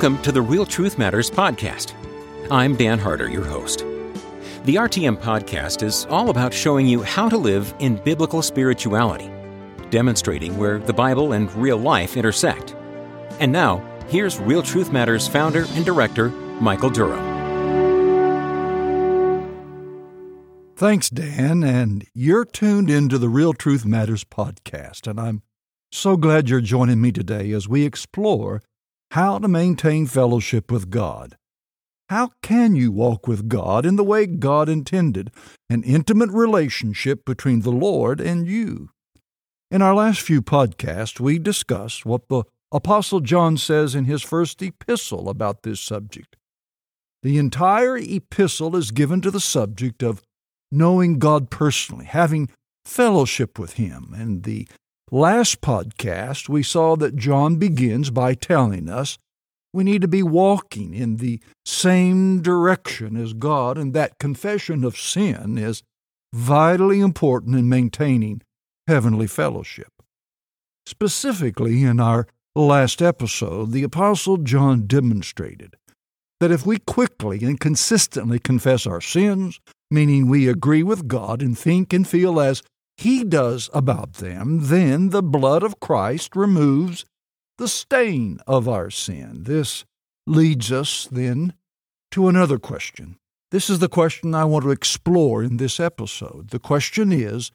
Welcome to the Real Truth Matters podcast. I'm Dan Harder, your host. The RTM podcast is all about showing you how to live in biblical spirituality, demonstrating where the Bible and real life intersect. And now, here's Real Truth Matters founder and director, Michael Durham. Thanks, Dan, and you're tuned into the Real Truth Matters podcast, and I'm so glad you're joining me today as we explore how to maintain fellowship with God. How can you walk with God in the way God intended, an intimate relationship between the Lord and you? In our last few podcasts, we discussed what the Apostle John says in his first epistle about this subject. The entire epistle is given to the subject of knowing God personally, having fellowship with Him, and the Last podcast, we saw that John begins by telling us we need to be walking in the same direction as God, and that confession of sin is vitally important in maintaining heavenly fellowship. Specifically, in our last episode, the Apostle John demonstrated that if we quickly and consistently confess our sins, meaning we agree with God and think and feel as he does about them, then the blood of Christ removes the stain of our sin. This leads us then to another question. This is the question I want to explore in this episode. The question is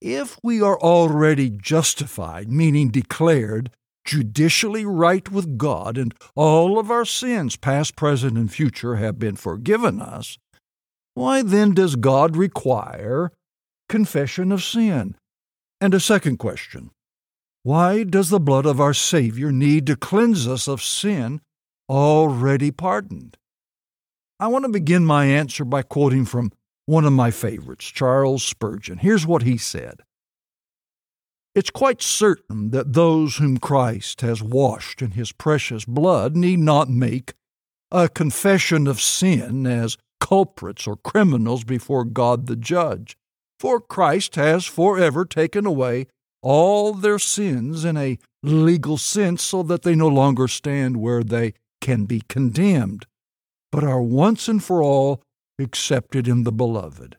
if we are already justified, meaning declared judicially right with God, and all of our sins, past, present, and future, have been forgiven us, why then does God require confession of sin? And a second question Why does the blood of our Savior need to cleanse us of sin already pardoned? I want to begin my answer by quoting from one of my favorites, Charles Spurgeon. Here's what he said It's quite certain that those whom Christ has washed in his precious blood need not make a confession of sin as culprits or criminals before God the judge for Christ has forever taken away all their sins in a legal sense so that they no longer stand where they can be condemned, but are once and for all accepted in the beloved.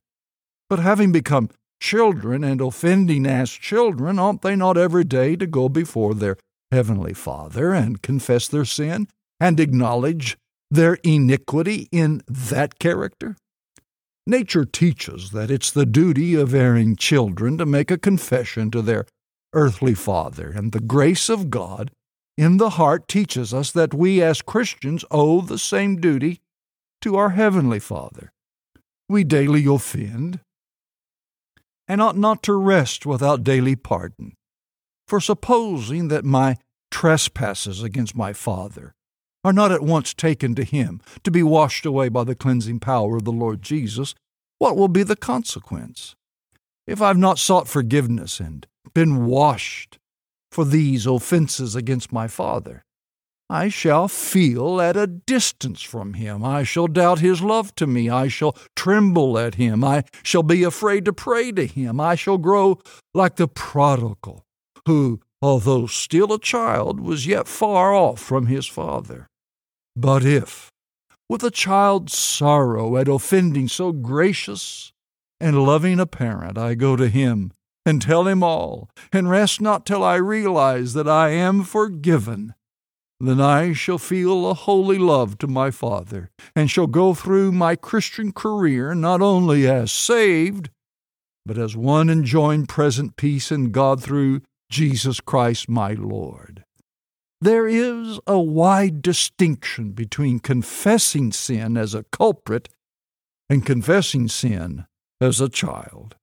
But having become children and offending as children, ought they not every day to go before their heavenly Father and confess their sin and acknowledge their iniquity in that character? Nature teaches that it's the duty of erring children to make a confession to their earthly father, and the grace of God in the heart teaches us that we as Christians owe the same duty to our heavenly Father. We daily offend, and ought not to rest without daily pardon. For supposing that my trespasses against my Father are not at once taken to him to be washed away by the cleansing power of the Lord Jesus, what will be the consequence? If I've not sought forgiveness and been washed for these offenses against my Father, I shall feel at a distance from him. I shall doubt his love to me. I shall tremble at him. I shall be afraid to pray to him. I shall grow like the prodigal, who, although still a child, was yet far off from his father. But if, with a child's sorrow at offending so gracious and loving a parent, I go to him and tell him all, and rest not till I realize that I am forgiven. Then I shall feel a holy love to my Father, and shall go through my Christian career not only as saved, but as one enjoying present peace in God through Jesus Christ my Lord. There is a wide distinction between confessing sin as a culprit and confessing sin as a child.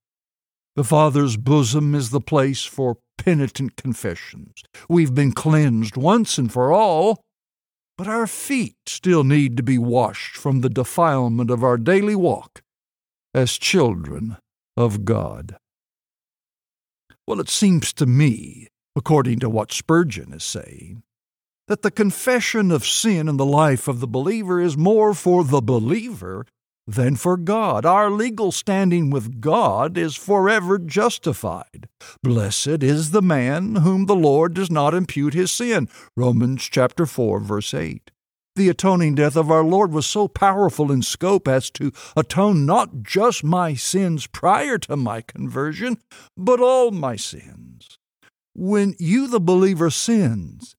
The Father's bosom is the place for penitent confessions. We've been cleansed once and for all, but our feet still need to be washed from the defilement of our daily walk as children of God. Well, it seems to me, according to what Spurgeon is saying, that the confession of sin in the life of the believer is more for the believer than for God. Our legal standing with God is forever justified. Blessed is the man whom the Lord does not impute his sin. Romans chapter 4 verse 8. The atoning death of our Lord was so powerful in scope as to atone not just my sins prior to my conversion, but all my sins. When you, the believer, sins,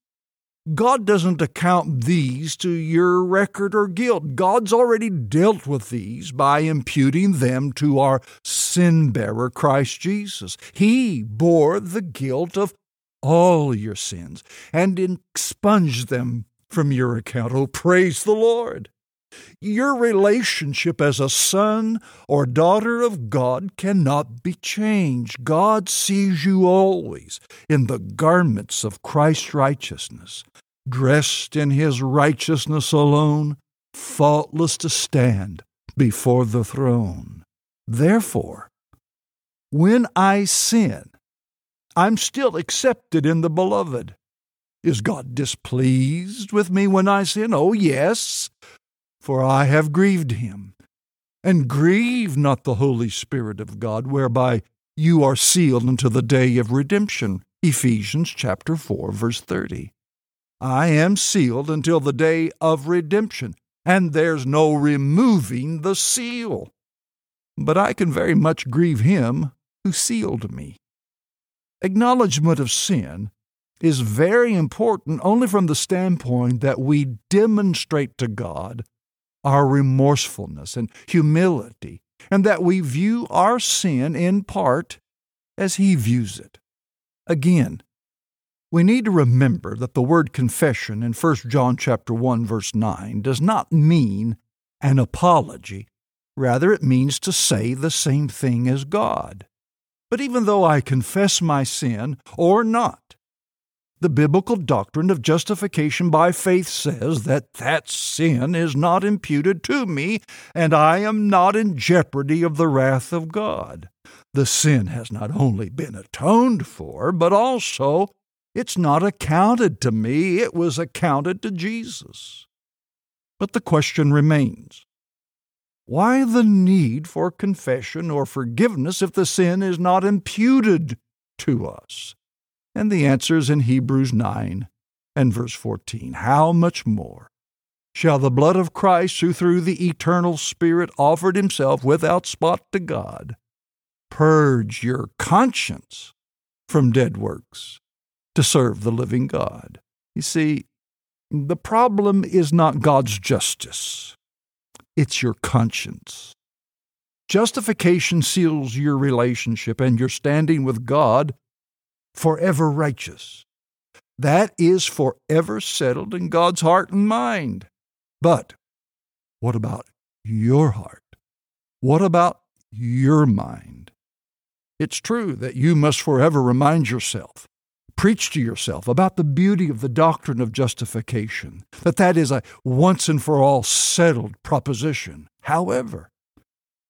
God doesn't account these to your record or guilt. God's already dealt with these by imputing them to our sin bearer, Christ Jesus. He bore the guilt of all your sins and expunged them from your account. Oh, praise the Lord. Your relationship as a son or daughter of God cannot be changed. God sees you always in the garments of Christ's righteousness, dressed in his righteousness alone, faultless to stand before the throne. Therefore, when I sin, I'm still accepted in the beloved. Is God displeased with me when I sin? Oh, yes, for I have grieved him. And grieve not the Holy Spirit of God, whereby you are sealed unto the day of redemption. Ephesians chapter 4, verse 30. I am sealed until the day of redemption, and there's no removing the seal. But I can very much grieve him who sealed me. Acknowledgement of sin is very important only from the standpoint that we demonstrate to God our remorsefulness and humility, and that we view our sin in part as He views it. Again, we need to remember that the word confession in 1 John chapter 1 verse 9 does not mean an apology. Rather, it means to say the same thing as God. But even though I confess my sin or not, the biblical doctrine of justification by faith says that that sin is not imputed to me, and I am not in jeopardy of the wrath of God. The sin has not only been atoned for, but also it's not accounted to me, it was accounted to Jesus. But the question remains why the need for confession or forgiveness if the sin is not imputed to us? And the answer is in Hebrews 9 and verse 14. How much more shall the blood of Christ, who through the eternal Spirit offered himself without spot to God, purge your conscience from dead works to serve the living God? You see, the problem is not God's justice, it's your conscience. Justification seals your relationship and your standing with God forever righteous. That is forever settled in God's heart and mind. But what about your heart? What about your mind? It's true that you must forever remind yourself, preach to yourself about the beauty of the doctrine of justification, that that is a once and for all settled proposition. However,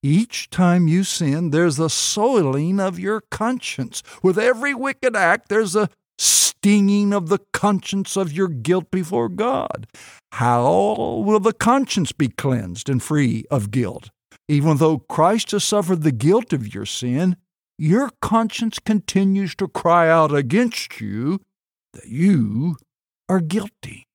each time you sin, there's a soiling of your conscience. With every wicked act, there's a stinging of the conscience of your guilt before God. How will the conscience be cleansed and free of guilt? Even though Christ has suffered the guilt of your sin, your conscience continues to cry out against you that you are guilty.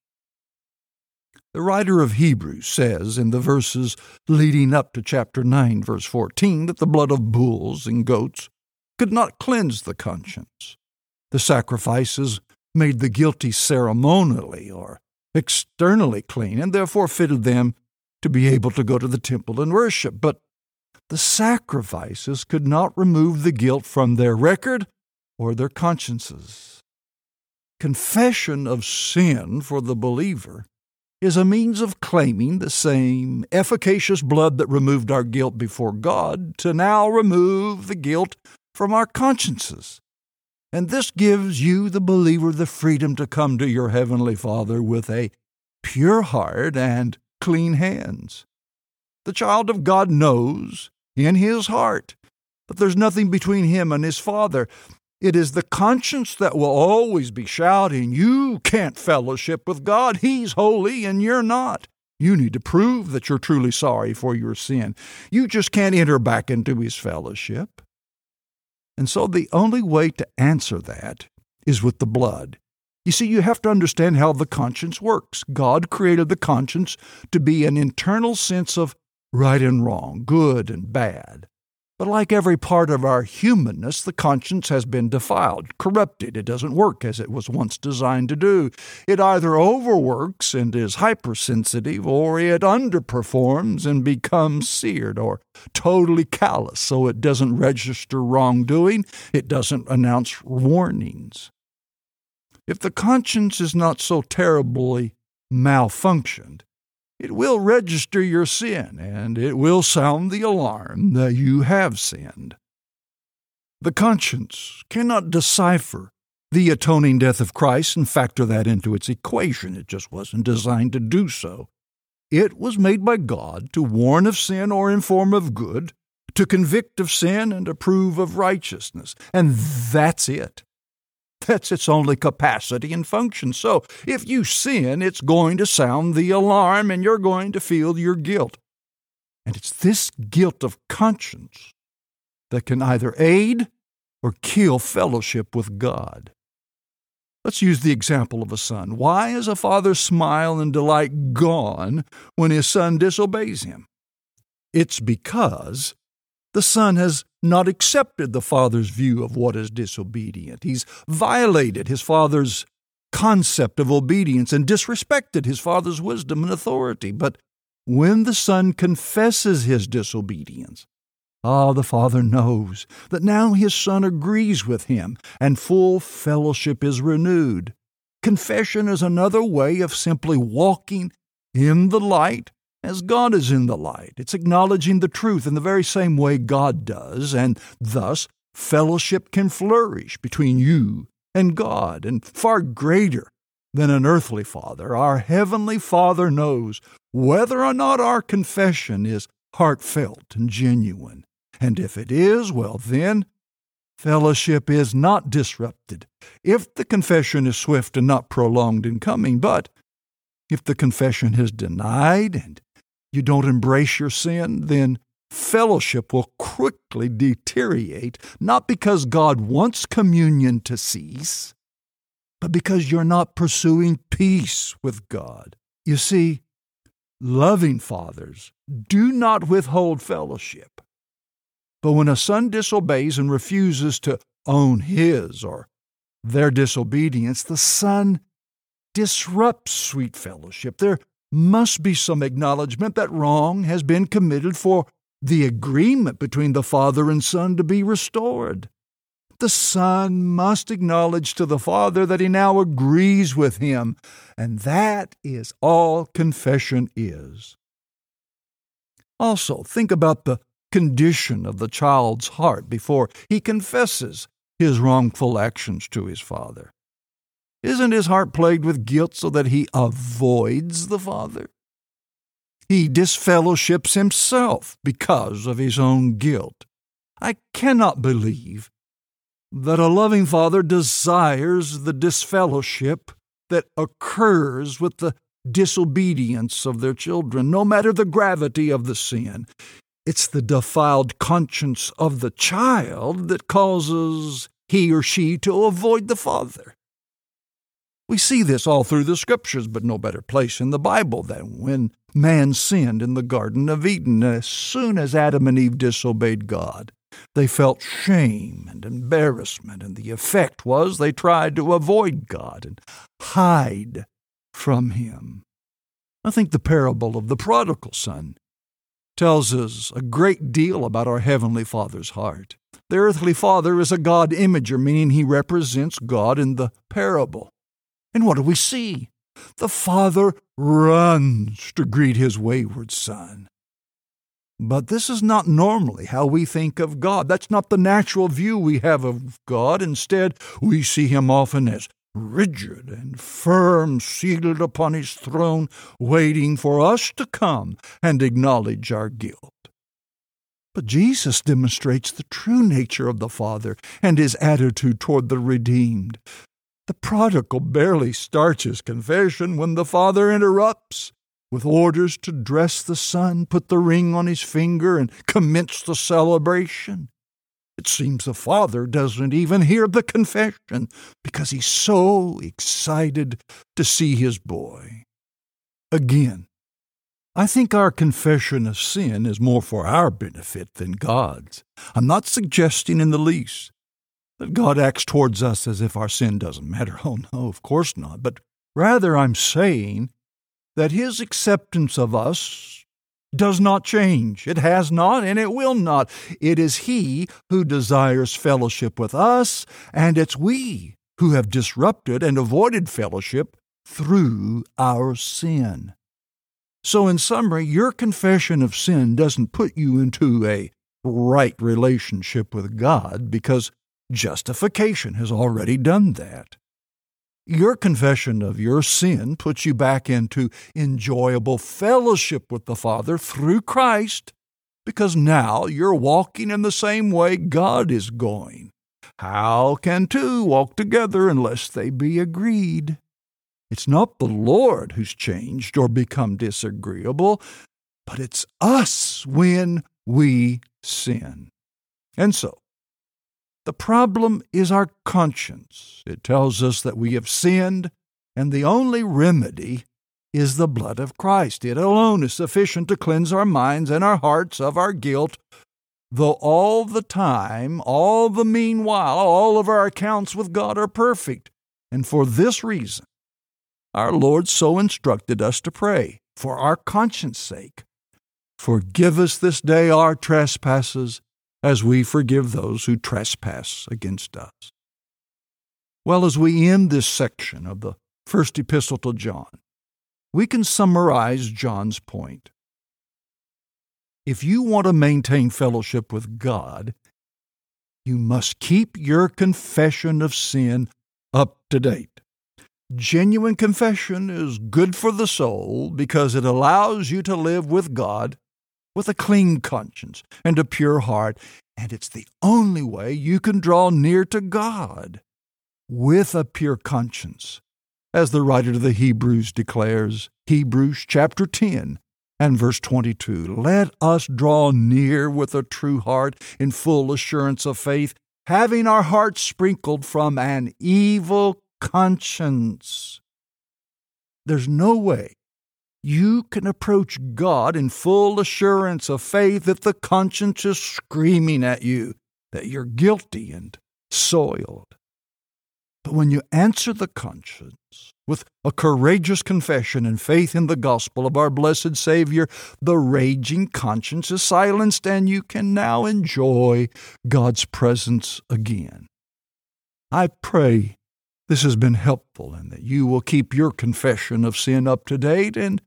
The writer of Hebrews says in the verses leading up to chapter 9, verse 14, that the blood of bulls and goats could not cleanse the conscience. The sacrifices made the guilty ceremonially or externally clean and therefore fitted them to be able to go to the temple and worship. But the sacrifices could not remove the guilt from their record or their consciences. Confession of sin for the believer is a means of claiming the same efficacious blood that removed our guilt before God to now remove the guilt from our consciences. And this gives you, the believer, the freedom to come to your Heavenly Father with a pure heart and clean hands. The child of God knows in his heart that there's nothing between him and his Father, it is the conscience that will always be shouting, You can't fellowship with God. He's holy and you're not. You need to prove that you're truly sorry for your sin. You just can't enter back into His fellowship. And so the only way to answer that is with the blood. You see, you have to understand how the conscience works. God created the conscience to be an internal sense of right and wrong, good and bad. But like every part of our humanness, the conscience has been defiled, corrupted. It doesn't work as it was once designed to do. It either overworks and is hypersensitive, or it underperforms and becomes seared or totally callous, so it doesn't register wrongdoing, it doesn't announce warnings. If the conscience is not so terribly malfunctioned, it will register your sin and it will sound the alarm that you have sinned. The conscience cannot decipher the atoning death of Christ and factor that into its equation. It just wasn't designed to do so. It was made by God to warn of sin or inform of good, to convict of sin and approve of righteousness. And that's it. That's its only capacity and function. So if you sin, it's going to sound the alarm and you're going to feel your guilt. And it's this guilt of conscience that can either aid or kill fellowship with God. Let's use the example of a son. Why is a father's smile and delight gone when his son disobeys him? It's because the son has not accepted the father's view of what is disobedient. He's violated his father's concept of obedience and disrespected his father's wisdom and authority. But when the son confesses his disobedience, ah, the father knows that now his son agrees with him and full fellowship is renewed. Confession is another way of simply walking in the light as God is in the light. It's acknowledging the truth in the very same way God does, and thus fellowship can flourish between you and God, and far greater than an earthly father. Our heavenly Father knows whether or not our confession is heartfelt and genuine. And if it is, well, then fellowship is not disrupted. If the confession is swift and not prolonged in coming, but if the confession is denied and you don't embrace your sin, then fellowship will quickly deteriorate, not because God wants communion to cease, but because you're not pursuing peace with God. You see, loving fathers do not withhold fellowship. But when a son disobeys and refuses to own his or their disobedience, the son disrupts sweet fellowship. There must be some acknowledgement that wrong has been committed for the agreement between the Father and Son to be restored. The Son must acknowledge to the Father that he now agrees with him, and that is all confession is. Also, think about the condition of the child's heart before he confesses his wrongful actions to his Father. Isn't his heart plagued with guilt so that he avoids the Father? He disfellowships himself because of his own guilt. I cannot believe that a loving Father desires the disfellowship that occurs with the disobedience of their children, no matter the gravity of the sin. It's the defiled conscience of the child that causes he or she to avoid the Father. We see this all through the scriptures, but no better place in the Bible than when man sinned in the Garden of Eden. As soon as Adam and Eve disobeyed God, they felt shame and embarrassment, and the effect was they tried to avoid God and hide from Him. I think the parable of the prodigal son tells us a great deal about our Heavenly Father's heart. The earthly father is a God imager, meaning he represents God in the parable. And what do we see? The father runs to greet his wayward son. But this is not normally how we think of God. That's not the natural view we have of God. Instead, we see him often as rigid and firm, seated upon his throne, waiting for us to come and acknowledge our guilt. But Jesus demonstrates the true nature of the Father and his attitude toward the redeemed. The prodigal barely starts his confession when the father interrupts with orders to dress the son, put the ring on his finger, and commence the celebration. It seems the father doesn't even hear the confession because he's so excited to see his boy. Again, I think our confession of sin is more for our benefit than God's. I'm not suggesting in the least that God acts towards us as if our sin doesn't matter. Oh, no, of course not. But rather, I'm saying that His acceptance of us does not change. It has not, and it will not. It is He who desires fellowship with us, and it's we who have disrupted and avoided fellowship through our sin. So, in summary, your confession of sin doesn't put you into a right relationship with God because Justification has already done that. Your confession of your sin puts you back into enjoyable fellowship with the Father through Christ because now you're walking in the same way God is going. How can two walk together unless they be agreed? It's not the Lord who's changed or become disagreeable, but it's us when we sin. And so, the problem is our conscience. It tells us that we have sinned, and the only remedy is the blood of Christ. It alone is sufficient to cleanse our minds and our hearts of our guilt, though all the time, all the meanwhile, all of our accounts with God are perfect. And for this reason, our Lord so instructed us to pray, for our conscience sake. Forgive us this day our trespasses as we forgive those who trespass against us. Well, as we end this section of the first epistle to John, we can summarize John's point. If you want to maintain fellowship with God, you must keep your confession of sin up to date. Genuine confession is good for the soul because it allows you to live with God with a clean conscience and a pure heart, and it's the only way you can draw near to God with a pure conscience. As the writer to the Hebrews declares, Hebrews chapter 10 and verse 22 Let us draw near with a true heart in full assurance of faith, having our hearts sprinkled from an evil conscience. There's no way you can approach God in full assurance of faith if the conscience is screaming at you that you're guilty and soiled. But when you answer the conscience with a courageous confession and faith in the gospel of our blessed Savior, the raging conscience is silenced and you can now enjoy God's presence again. I pray this has been helpful and that you will keep your confession of sin up to date and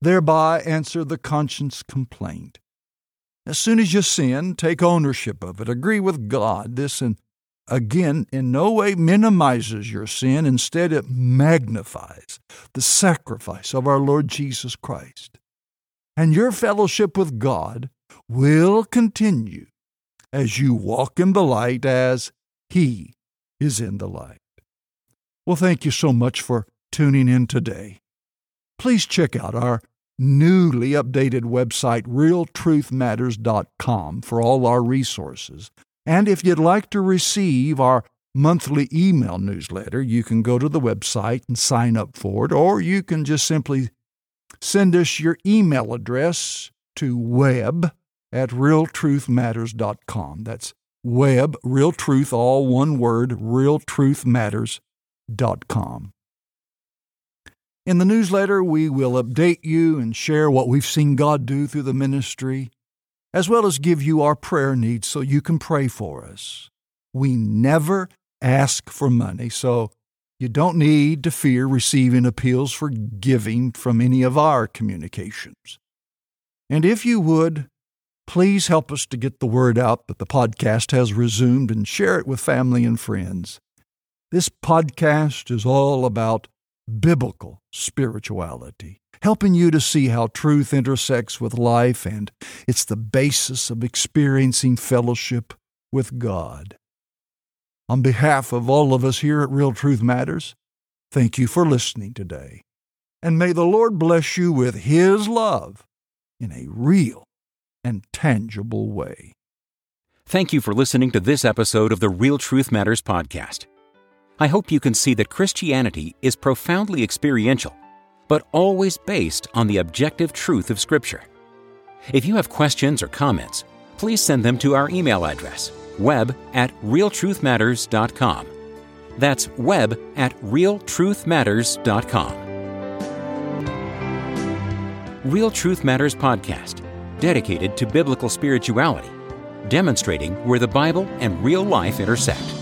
thereby answer the conscience complaint. As soon as you sin, take ownership of it. Agree with God. This, and again, in no way minimizes your sin. Instead, it magnifies the sacrifice of our Lord Jesus Christ. And your fellowship with God will continue as you walk in the light as He is in the light. Well, thank you so much for tuning in today. Please check out our newly updated website, realtruthmatters.com, for all our resources. And if you'd like to receive our monthly email newsletter, you can go to the website and sign up for it, or you can just simply send us your email address to web at realtruthmatters.com. That's web, real truth, all one word, realtruthmatters.com. In the newsletter, we will update you and share what we've seen God do through the ministry, as well as give you our prayer needs so you can pray for us. We never ask for money, so you don't need to fear receiving appeals for giving from any of our communications. And if you would, please help us to get the word out that the podcast has resumed and share it with family and friends. This podcast is all about biblical spirituality, helping you to see how truth intersects with life and it's the basis of experiencing fellowship with God. On behalf of all of us here at Real Truth Matters, thank you for listening today. And may the Lord bless you with His love in a real and tangible way. Thank you for listening to this episode of the Real Truth Matters podcast. I hope you can see that Christianity is profoundly experiential, but always based on the objective truth of Scripture. If you have questions or comments, please send them to our email address, web at realtruthmatters.com. That's web at realtruthmatters.com. Real Truth Matters podcast, dedicated to biblical spirituality, demonstrating where the Bible and real life intersect.